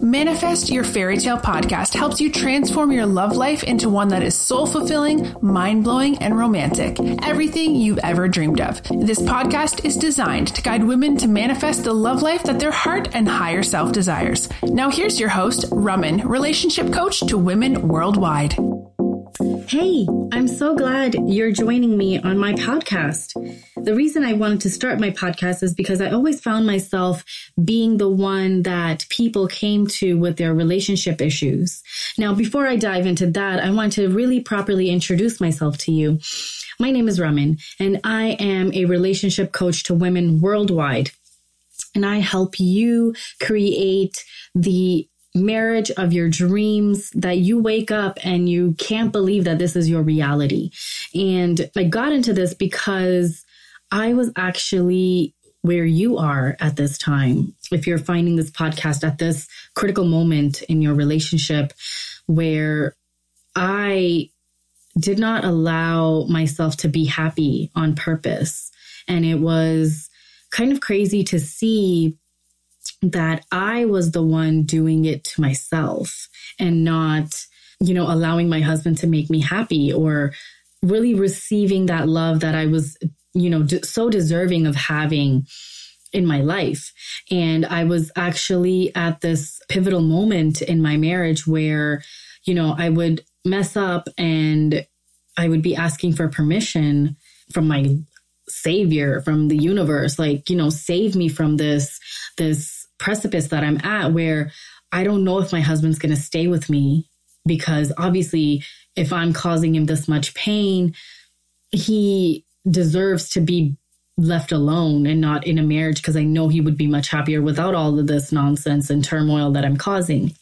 Manifest Your Fairy Tale podcast helps you transform your love life into one that is soul fulfilling, mind blowing, and romantic. Everything you've ever dreamed of. This podcast is designed to guide women to manifest the love life that their heart and higher self desires. Now, here's your host, Raman, relationship coach to women worldwide. Hey, I'm so glad you're joining me on my podcast. The reason I wanted to start my podcast is because I always found myself being the one that people came to with their relationship issues. Now, before I dive into that, I want to really properly introduce myself to you. My name is Raman, and I am a relationship coach to women worldwide. And I help you create the marriage of your dreams that you wake up and you can't believe that this is your reality. And I got into this because I was actually where you are at this time. If you're finding this podcast at this critical moment in your relationship where I did not allow myself to be happy on purpose. And it was kind of crazy to see that I was the one doing it to myself and not, you know, allowing my husband to make me happy or really receiving that love that I was, you know, so deserving of having in my life. And I was actually at this pivotal moment in my marriage where, you know, I would mess up and I would be asking for permission from my savior, from the universe, like, you know, save me from this, this precipice that I'm at where I don't know if my husband's going to stay with me because obviously, if I'm causing him this much pain, he deserves to be left alone and not in a marriage because I know he would be much happier without all of this nonsense and turmoil that I'm causing.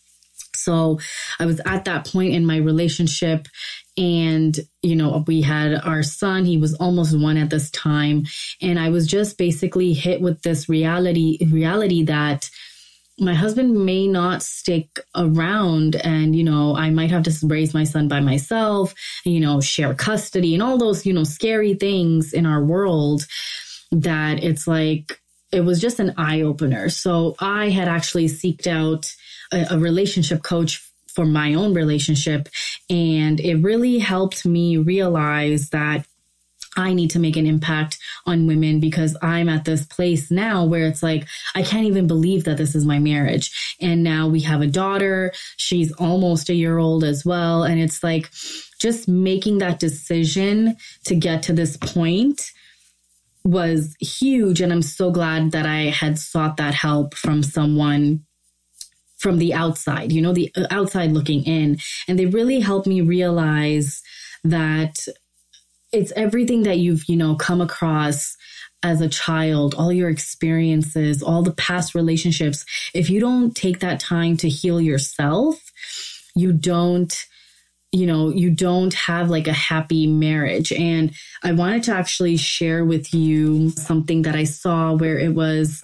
So I was at that point in my relationship and you know we had our son he was almost one at this time and i was just basically hit with this reality reality that my husband may not stick around and you know i might have to raise my son by myself and, you know share custody and all those you know scary things in our world that it's like it was just an eye opener so i had actually seeked out a, a relationship coach for my own relationship. And it really helped me realize that I need to make an impact on women because I'm at this place now where it's like, I can't even believe that this is my marriage. And now we have a daughter. She's almost a year old as well. And it's like just making that decision to get to this point was huge. And I'm so glad that I had sought that help from someone from the outside, you know, the uh, outside looking in. And they really helped me realize that it's everything that you've, you know, come across as a child, all your experiences, all the past relationships. If you don't take that time to heal yourself, you don't you know, you don't have like a happy marriage. And I wanted to actually share with you something that I saw where it was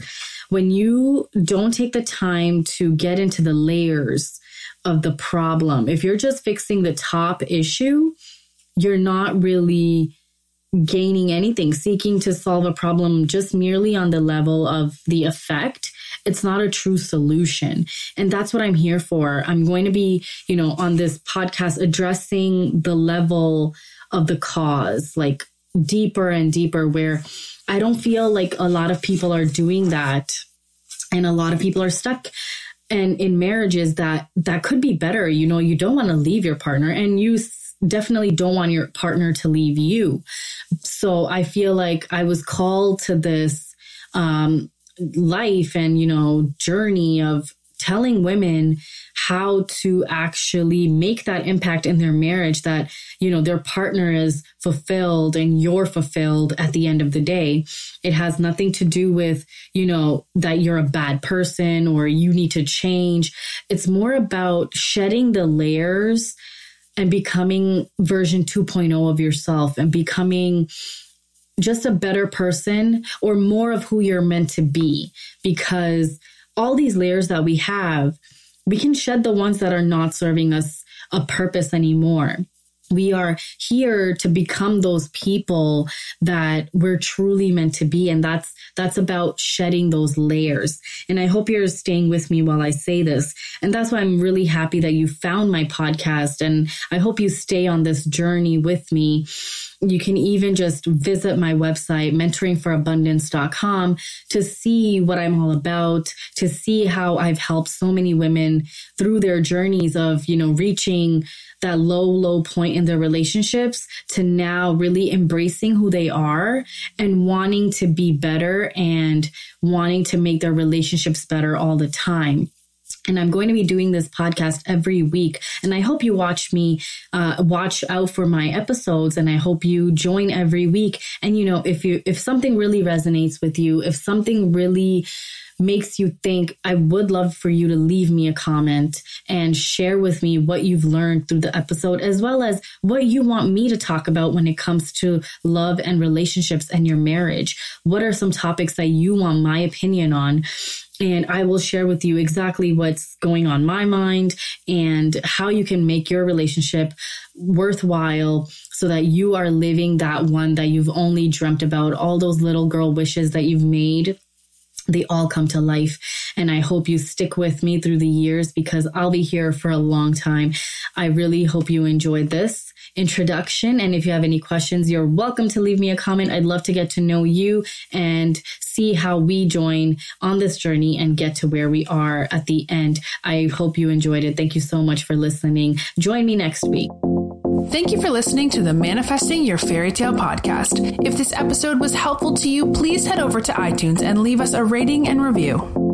when you don't take the time to get into the layers of the problem, if you're just fixing the top issue, you're not really gaining anything, seeking to solve a problem just merely on the level of the effect. It's not a true solution. And that's what I'm here for. I'm going to be, you know, on this podcast addressing the level of the cause, like deeper and deeper, where I don't feel like a lot of people are doing that. And a lot of people are stuck and in marriages that that could be better. You know, you don't want to leave your partner and you definitely don't want your partner to leave you. So I feel like I was called to this um, life and, you know, journey of telling women how to actually make that impact in their marriage that you know their partner is fulfilled and you're fulfilled at the end of the day it has nothing to do with you know that you're a bad person or you need to change it's more about shedding the layers and becoming version 2.0 of yourself and becoming just a better person or more of who you're meant to be because all these layers that we have, we can shed the ones that are not serving us a purpose anymore. We are here to become those people that we're truly meant to be. And that's that's about shedding those layers. And i hope you're staying with me while i say this. And that's why i'm really happy that you found my podcast. And i hope you stay on this journey with me you can even just visit my website, mentoringforabundance.com, to see what I'm all about, to see how I've helped so many women through their journeys of, you know, reaching that low, low point in their relationships to now really embracing who they are and wanting to be better and wanting to make their relationships better all the time. And I'm going to be doing this podcast every week. And I hope you watch me, uh, watch out for my episodes. And I hope you join every week. And, you know, if you, if something really resonates with you, if something really makes you think, I would love for you to leave me a comment and share with me what you've learned through the episode, as well as what you want me to talk about when it comes to love and relationships and your marriage. What are some topics that you want my opinion on? and I will share with you exactly what's going on my mind and how you can make your relationship worthwhile so that you are living that one that you've only dreamt about, all those little girl wishes that you've made they all come to life. And I hope you stick with me through the years because I'll be here for a long time. I really hope you enjoyed this introduction. And if you have any questions, you're welcome to leave me a comment. I'd love to get to know you and see how we join on this journey and get to where we are at the end. I hope you enjoyed it. Thank you so much for listening. Join me next week. Thank you for listening to the Manifesting Your Fairy Tale podcast. If this episode was helpful to you, please head over to iTunes and leave us a rating and review.